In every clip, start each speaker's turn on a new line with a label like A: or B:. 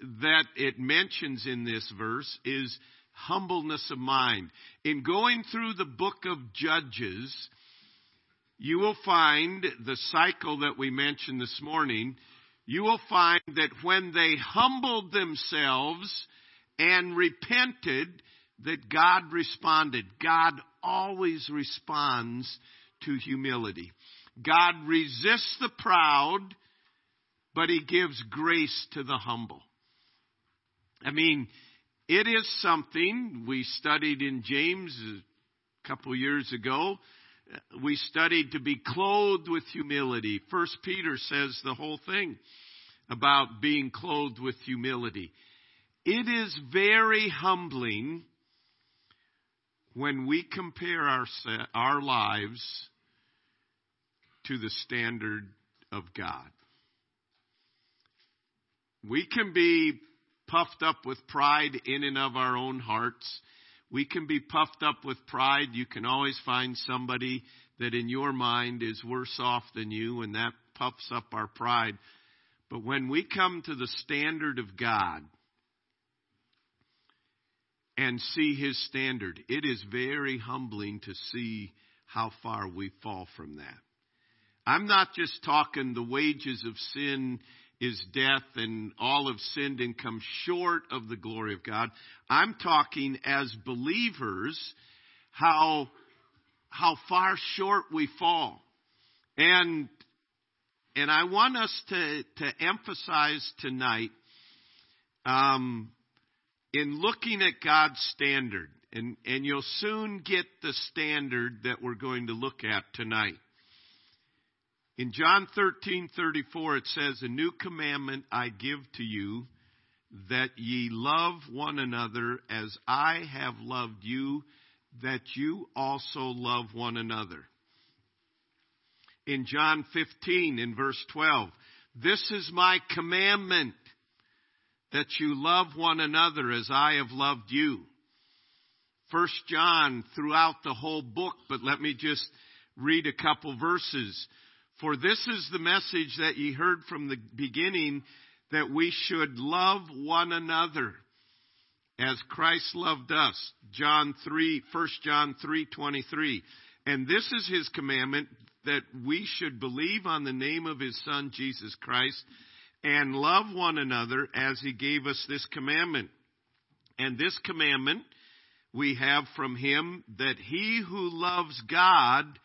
A: that it mentions in this verse is humbleness of mind. In going through the book of Judges, you will find the cycle that we mentioned this morning. You will find that when they humbled themselves and repented, that God responded. God always responds to humility. God resists the proud, but he gives grace to the humble. I mean, it is something we studied in James a couple years ago. We studied to be clothed with humility. First Peter says the whole thing about being clothed with humility. It is very humbling when we compare our, our lives to the standard of God. We can be puffed up with pride in and of our own hearts. We can be puffed up with pride. You can always find somebody that in your mind is worse off than you, and that puffs up our pride. But when we come to the standard of God and see His standard, it is very humbling to see how far we fall from that. I'm not just talking the wages of sin is death and all have sinned and come short of the glory of God. I'm talking as believers how how far short we fall. And and I want us to to emphasize tonight um, in looking at God's standard, and and you'll soon get the standard that we're going to look at tonight. In John 13:34 it says, "A new commandment I give to you, that ye love one another as I have loved you, that you also love one another." In John 15 in verse 12, "This is my commandment, that you love one another as I have loved you." First John throughout the whole book, but let me just read a couple verses. For this is the message that ye heard from the beginning, that we should love one another as Christ loved us. John 3, 1 John 3:23. And this is his commandment that we should believe on the name of his son Jesus Christ and love one another as he gave us this commandment. And this commandment we have from him that he who loves God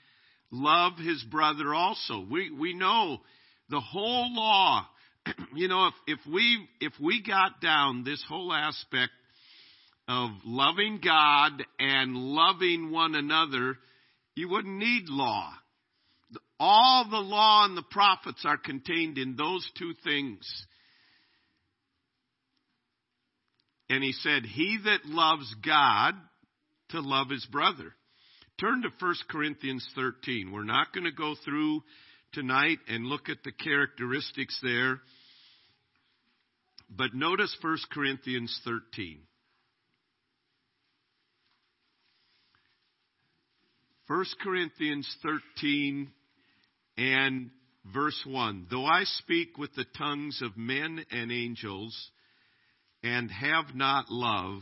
A: love his brother also. We, we know the whole law. you know, if, if we, if we got down this whole aspect of loving God and loving one another, you wouldn't need law. All the law and the prophets are contained in those two things. And he said, He that loves God to love his brother. Turn to 1 Corinthians 13. We're not going to go through tonight and look at the characteristics there. But notice 1 Corinthians 13. 1 Corinthians 13 and verse 1. Though I speak with the tongues of men and angels and have not love,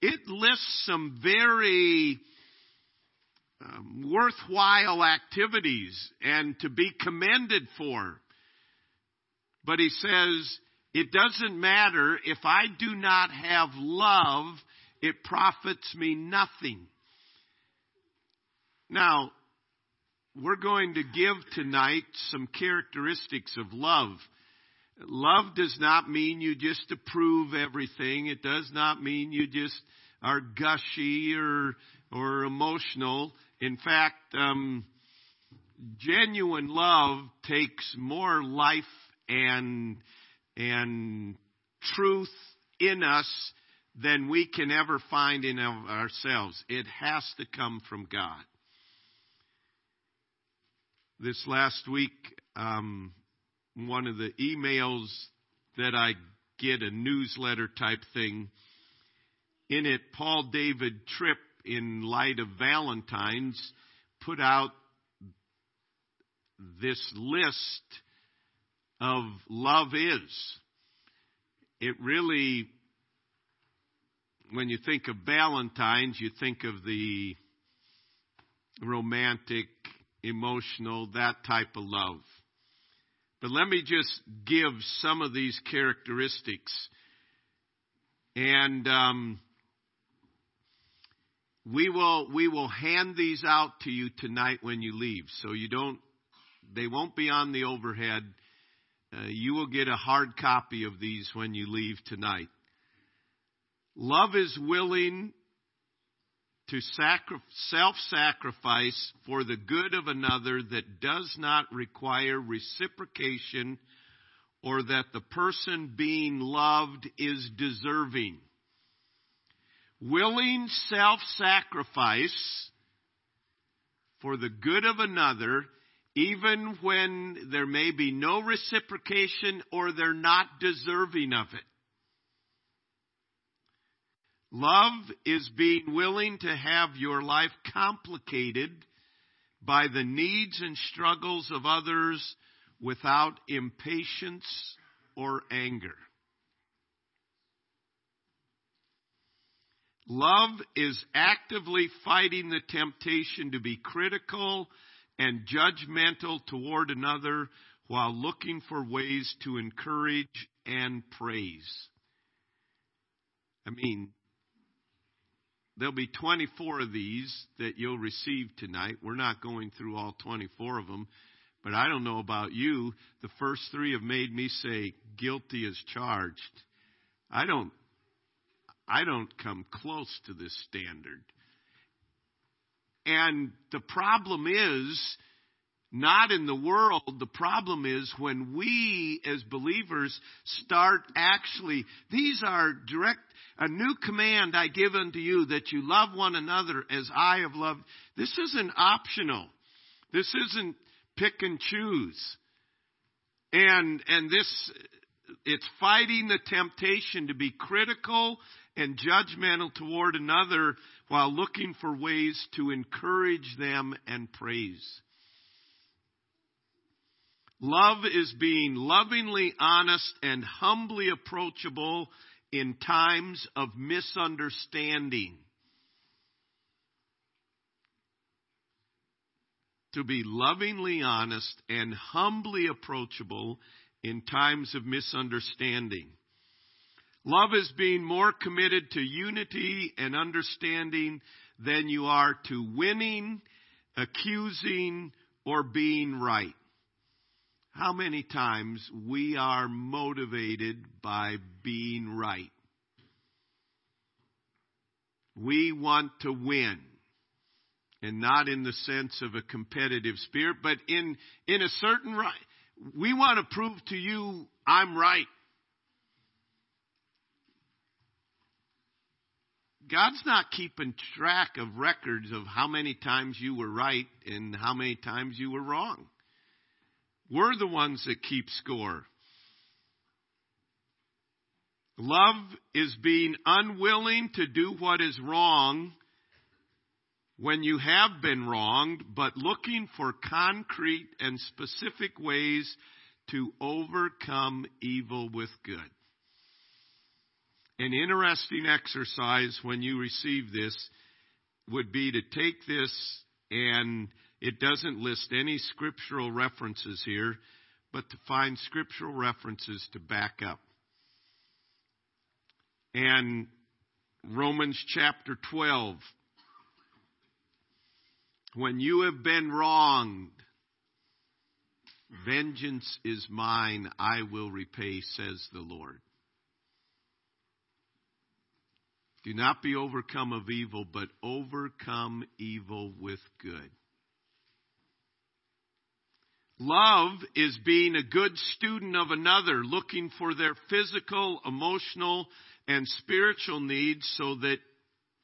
A: it lists some very um, worthwhile activities and to be commended for. But he says, it doesn't matter if I do not have love, it profits me nothing. Now, we're going to give tonight some characteristics of love. Love does not mean you just approve everything. It does not mean you just are gushy or or emotional. In fact, um, genuine love takes more life and and truth in us than we can ever find in ourselves. It has to come from God. This last week, um, one of the emails that I get, a newsletter type thing, in it, Paul David Tripp, in light of Valentine's, put out this list of love is. It really, when you think of Valentine's, you think of the romantic, emotional, that type of love. But let me just give some of these characteristics. And um, we will we will hand these out to you tonight when you leave, so you don't. They won't be on the overhead. Uh, you will get a hard copy of these when you leave tonight. Love is willing to sacri- self-sacrifice for the good of another that does not require reciprocation or that the person being loved is deserving. Willing self-sacrifice for the good of another even when there may be no reciprocation or they're not deserving of it. Love is being willing to have your life complicated by the needs and struggles of others without impatience or anger. Love is actively fighting the temptation to be critical and judgmental toward another while looking for ways to encourage and praise. I mean, There'll be 24 of these that you'll receive tonight. We're not going through all 24 of them, but I don't know about you. The first three have made me say, guilty as charged. I don't, I don't come close to this standard. And the problem is, not in the world. The problem is when we as believers start actually, these are direct, a new command I give unto you that you love one another as I have loved. This isn't optional. This isn't pick and choose. And, and this, it's fighting the temptation to be critical and judgmental toward another while looking for ways to encourage them and praise. Love is being lovingly honest and humbly approachable in times of misunderstanding. To be lovingly honest and humbly approachable in times of misunderstanding. Love is being more committed to unity and understanding than you are to winning, accusing, or being right how many times we are motivated by being right. We want to win. And not in the sense of a competitive spirit, but in, in a certain right. We want to prove to you I'm right. God's not keeping track of records of how many times you were right and how many times you were wrong. We're the ones that keep score. Love is being unwilling to do what is wrong when you have been wronged, but looking for concrete and specific ways to overcome evil with good. An interesting exercise when you receive this would be to take this and it doesn't list any scriptural references here, but to find scriptural references to back up. And Romans chapter 12. When you have been wronged, vengeance is mine, I will repay, says the Lord. Do not be overcome of evil, but overcome evil with good. Love is being a good student of another, looking for their physical, emotional, and spiritual needs so that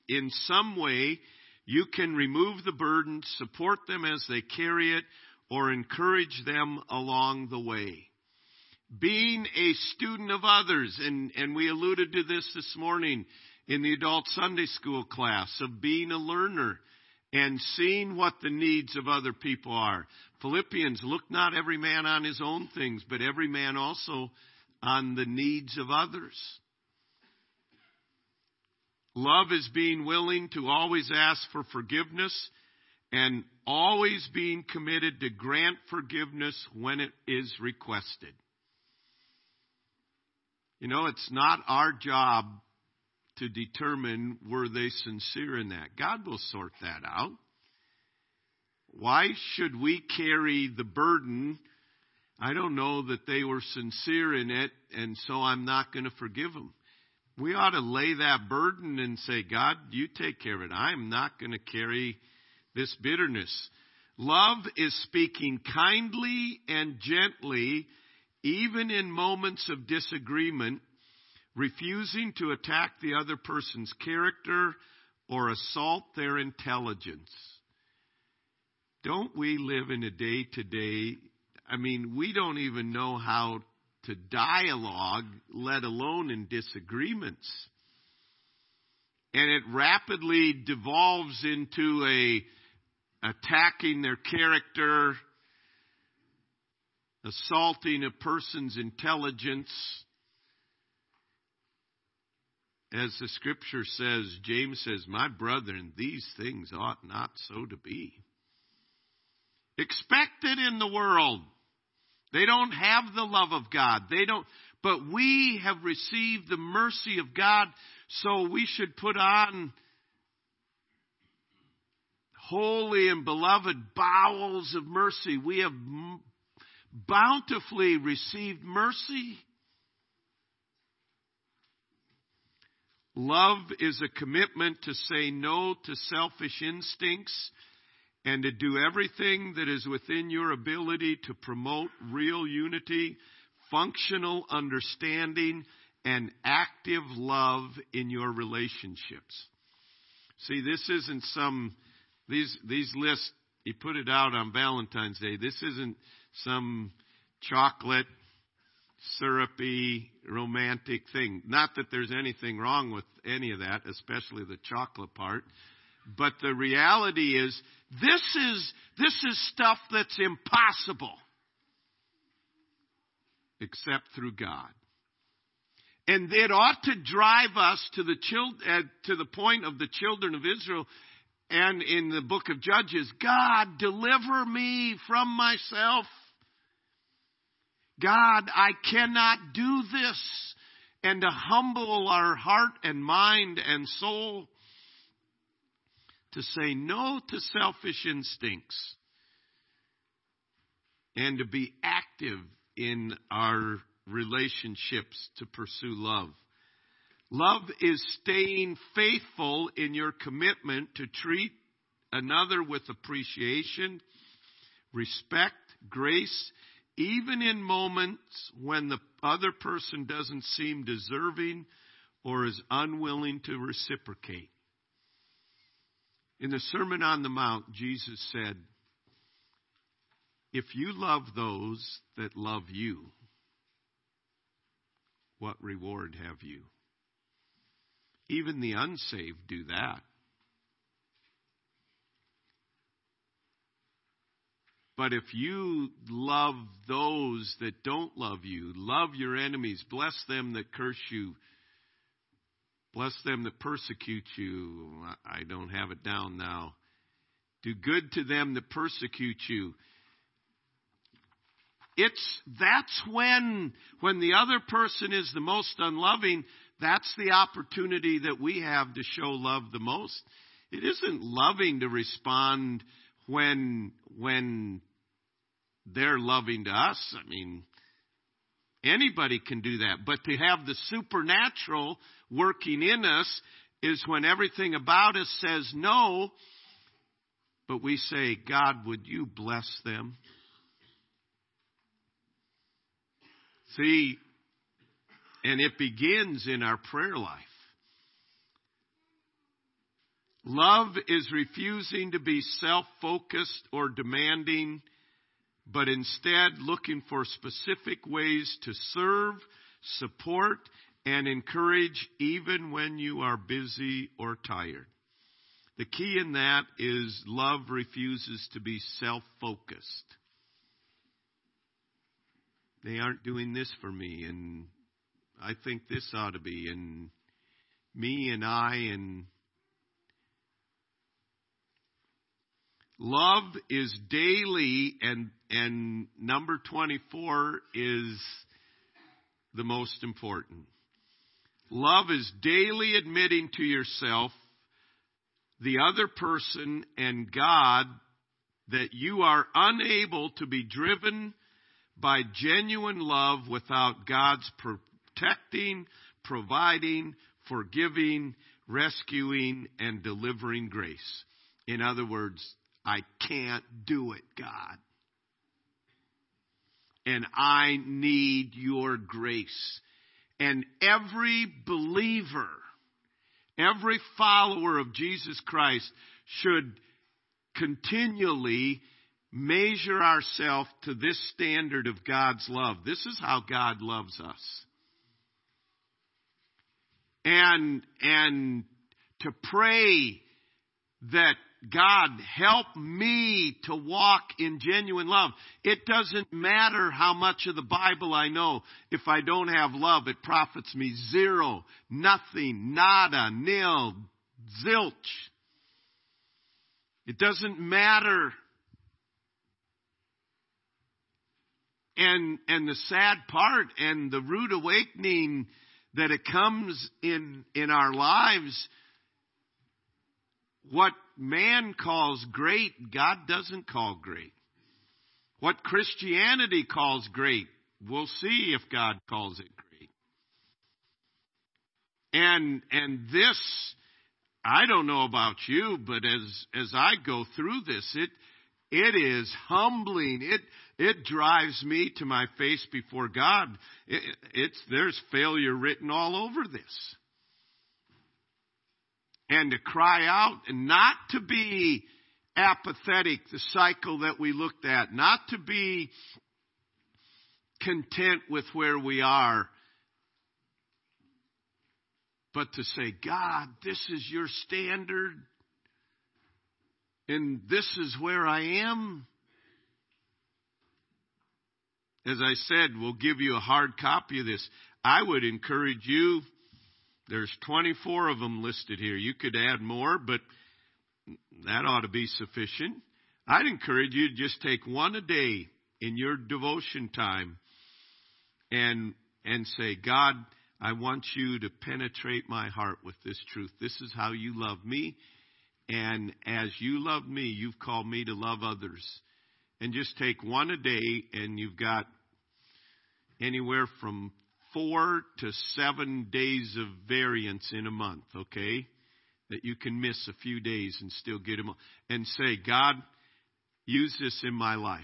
A: in some way you can remove the burden, support them as they carry it, or encourage them along the way. Being a student of others, and, and we alluded to this this morning in the adult Sunday school class, of being a learner and seeing what the needs of other people are. Philippians, look not every man on his own things, but every man also on the needs of others. Love is being willing to always ask for forgiveness and always being committed to grant forgiveness when it is requested. You know, it's not our job to determine were they sincere in that. God will sort that out. Why should we carry the burden? I don't know that they were sincere in it, and so I'm not going to forgive them. We ought to lay that burden and say, God, you take care of it. I'm not going to carry this bitterness. Love is speaking kindly and gently, even in moments of disagreement, refusing to attack the other person's character or assault their intelligence. Don't we live in a day to day? I mean, we don't even know how to dialogue, let alone in disagreements. And it rapidly devolves into a attacking their character, assaulting a person's intelligence. As the scripture says, James says, My brethren, these things ought not so to be. Expected in the world. They don't have the love of God. They don't, but we have received the mercy of God, so we should put on holy and beloved bowels of mercy. We have bountifully received mercy. Love is a commitment to say no to selfish instincts and to do everything that is within your ability to promote real unity, functional understanding, and active love in your relationships. See, this isn't some, these, these lists, he put it out on Valentine's Day. This isn't some chocolate, syrupy, romantic thing. Not that there's anything wrong with any of that, especially the chocolate part. But the reality is, this is, this is stuff that's impossible except through God. And it ought to drive us to the, child, uh, to the point of the children of Israel and in the book of Judges God, deliver me from myself. God, I cannot do this. And to humble our heart and mind and soul to say no to selfish instincts and to be active in our relationships to pursue love. Love is staying faithful in your commitment to treat another with appreciation, respect, grace, even in moments when the other person doesn't seem deserving or is unwilling to reciprocate. In the Sermon on the Mount, Jesus said, If you love those that love you, what reward have you? Even the unsaved do that. But if you love those that don't love you, love your enemies, bless them that curse you, Bless them that persecute you. I don't have it down now. Do good to them that persecute you. It's, that's when, when the other person is the most unloving, that's the opportunity that we have to show love the most. It isn't loving to respond when, when they're loving to us. I mean, Anybody can do that. But to have the supernatural working in us is when everything about us says no, but we say, God, would you bless them? See, And it begins in our prayer life. Love is refusing to be self focused or demanding, but instead looking for specific ways to serve, support, and encourage even when you are busy or tired. The key in that is love refuses to be self focused. They aren't doing this for me, and I think this ought to be, and me and I, and love is daily, and and number twenty four is the most important. Love is daily admitting to yourself, the other person, and God that you are unable to be driven by genuine love without God's protecting, providing, forgiving, rescuing, and delivering grace. In other words, I can't do it, God. And I need your grace. And every believer, every follower of Jesus Christ should continually measure ourselves to this standard of God's love. This is how God loves us. And, and to pray that God, help me to walk in genuine love. It doesn't matter how much of the Bible I know. If I don't have love, it profits me zero, nothing, nada, nil, zilch. It doesn't matter. And, and the sad part and the rude awakening that it comes in, in our lives, what man calls great, God doesn't call great. What Christianity calls great, we'll see if God calls it great. And, and this, I don't know about you, but as, as I go through this, it, it is humbling. It, it drives me to my face before God. It, it's, there's failure written all over this and to cry out and not to be apathetic, the cycle that we looked at, not to be content with where we are, but to say, God, this is your standard, and this is where I am. As I said, we'll give you a hard copy of this. I would encourage you there's 24 of them listed here. You could add more, but that ought to be sufficient. I'd encourage you to just take one a day in your devotion time and and say, God, I want you to penetrate my heart with this truth. This is how you love me. And as you love me, you've called me to love others. And just take one a day, and you've got anywhere from four to seven days of variance in a month, okay? That you can miss a few days and still get them. And say, God, use this in my life.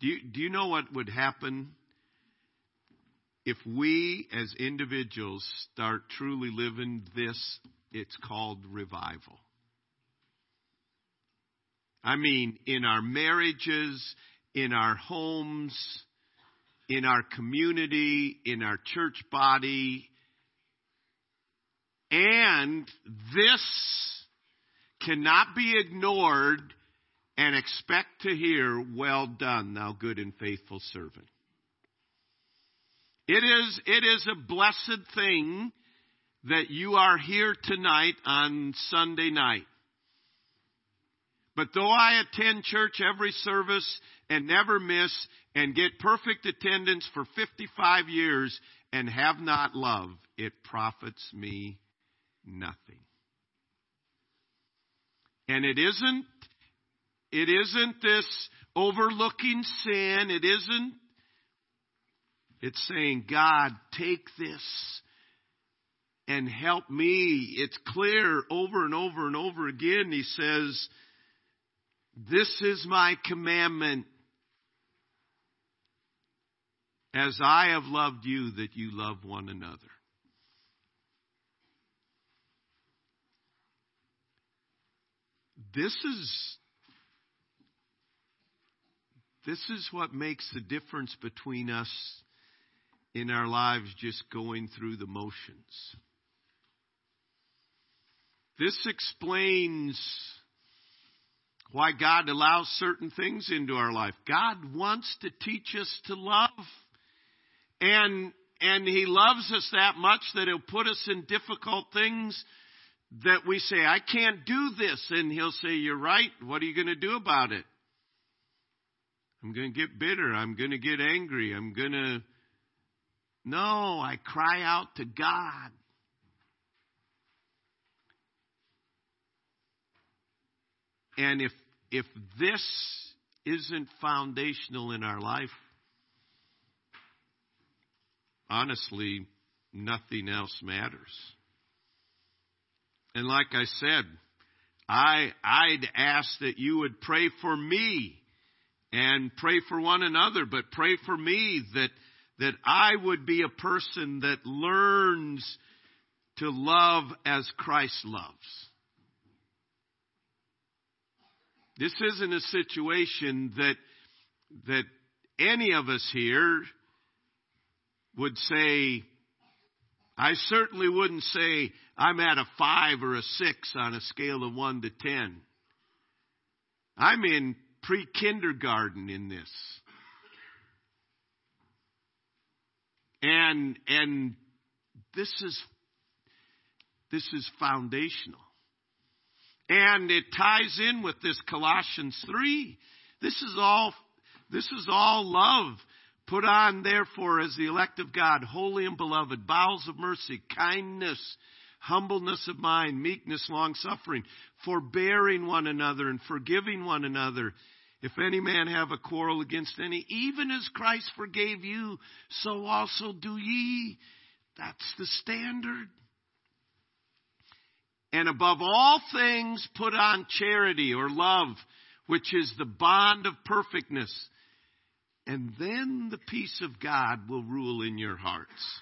A: Do you, do you know what would happen if we as individuals start truly living this? It's called revival. I mean, in our marriages, in our homes, in our community, in our church body. And this cannot be ignored and expect to hear, well done, thou good and faithful servant. It is, it is a blessed thing that you are here tonight on Sunday night. But though I attend church every service and never miss and get perfect attendance for 55 years and have not love, it profits me nothing. And it isn't, it isn't this overlooking sin. It isn't, it's saying, God, take this and help me. It's clear over and over and over again. He says, this is my commandment as I have loved you, that you love one another. This is this is what makes the difference between us in our lives just going through the motions. This explains why God allows certain things into our life. God wants to teach us to love. And, and He loves us that much that He'll put us in difficult things that we say, I can't do this. And He'll say, You're right. What are you going to do about it? I'm going to get bitter. I'm going to get angry. I'm going to. No, I cry out to God. And if if this isn't foundational in our life, honestly, nothing else matters. And like I said, I I'd ask that you would pray for me and pray for one another, but pray for me that that I would be a person that learns to love as Christ loves. This isn't a situation that that any of us here would say I certainly wouldn't say I'm at a five or a six on a scale of one to ten. I'm in pre kindergarten in this. And and this is this is foundational. And it ties in with this Colossians 3. This is all this is all love. Put on therefore as the elect of God, holy and beloved, bowels of mercy, kindness, humbleness of mind, meekness, long suffering, forbearing one another and forgiving one another. If any man have a quarrel against any, even as Christ forgave you, so also do ye. That's the standard. And above all things, put on charity or love, which is the bond of perfectness. And then the peace of God will rule in your hearts.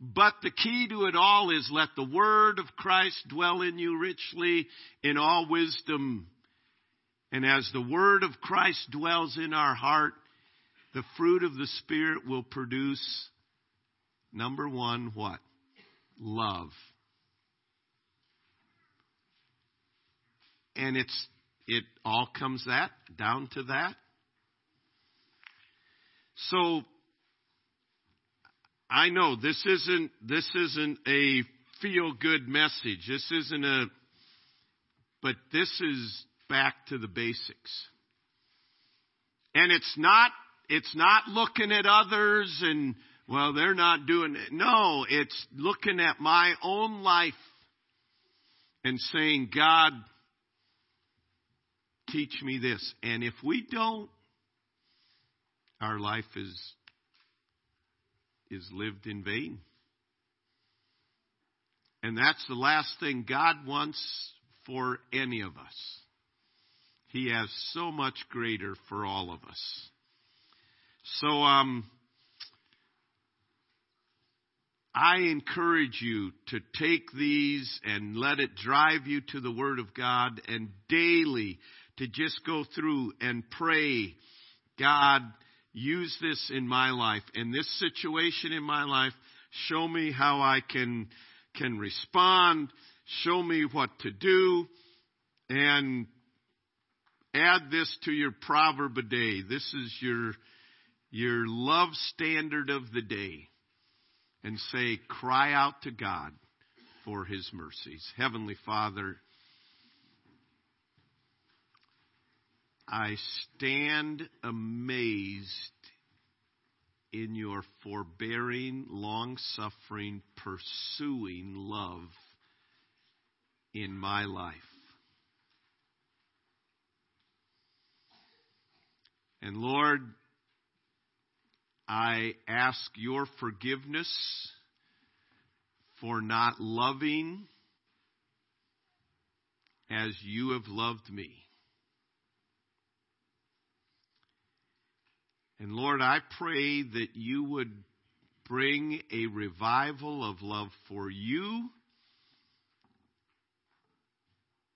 A: But the key to it all is let the word of Christ dwell in you richly in all wisdom. And as the word of Christ dwells in our heart, the fruit of the Spirit will produce number one, what? Love. And it's, it all comes that, down to that. So, I know this isn't this isn't a feel good message. This isn't a but this is back to the basics. And it's not it's not looking at others and well they're not doing it. No, it's looking at my own life and saying, God, teach me this. And if we don't, our life is is lived in vain. And that's the last thing God wants for any of us. He has so much greater for all of us. So, um, I encourage you to take these and let it drive you to the Word of God and daily to just go through and pray, God, use this in my life and this situation in my life. Show me how I can, can respond. Show me what to do. And add this to your proverb a day. This is your, your love standard of the day. And say, cry out to God for his mercies. Heavenly Father, I stand amazed in your forbearing, long suffering, pursuing love in my life. And Lord, I ask your forgiveness for not loving as you have loved me. And Lord, I pray that you would bring a revival of love for you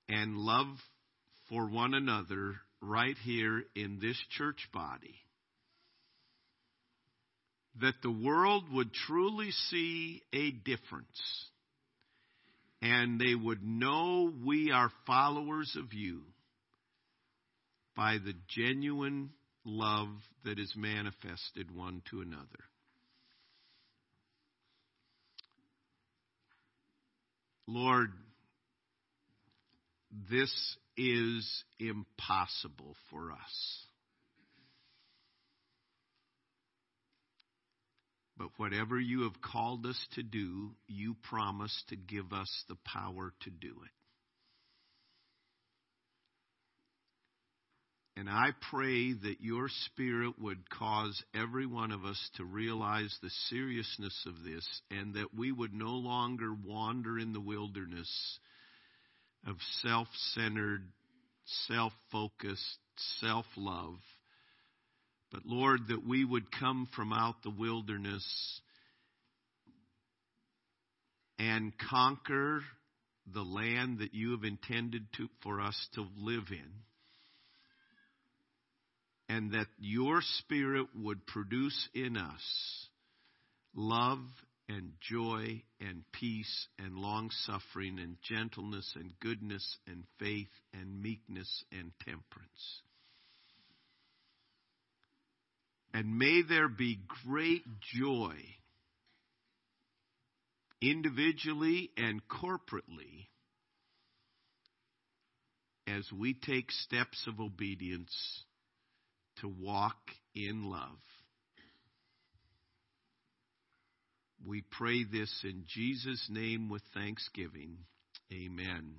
A: and love for one another right here in this church body. That the world would truly see a difference and they would know we are followers of you by the genuine love that is manifested one to another. Lord, this is impossible for us. But whatever you have called us to do, you promise to give us the power to do it. And I pray that your Spirit would cause every one of us to realize the seriousness of this and that we would no longer wander in the wilderness of self centered, self focused, self love. But Lord, that we would come from out the wilderness and conquer the land that you have intended to, for us to live in and that your Spirit would produce in us love and joy and peace and long suffering and gentleness and goodness and faith and meekness and temperance. And may there be great joy individually and corporately as we take steps of obedience to walk in love. We pray this in Jesus' name with thanksgiving. Amen.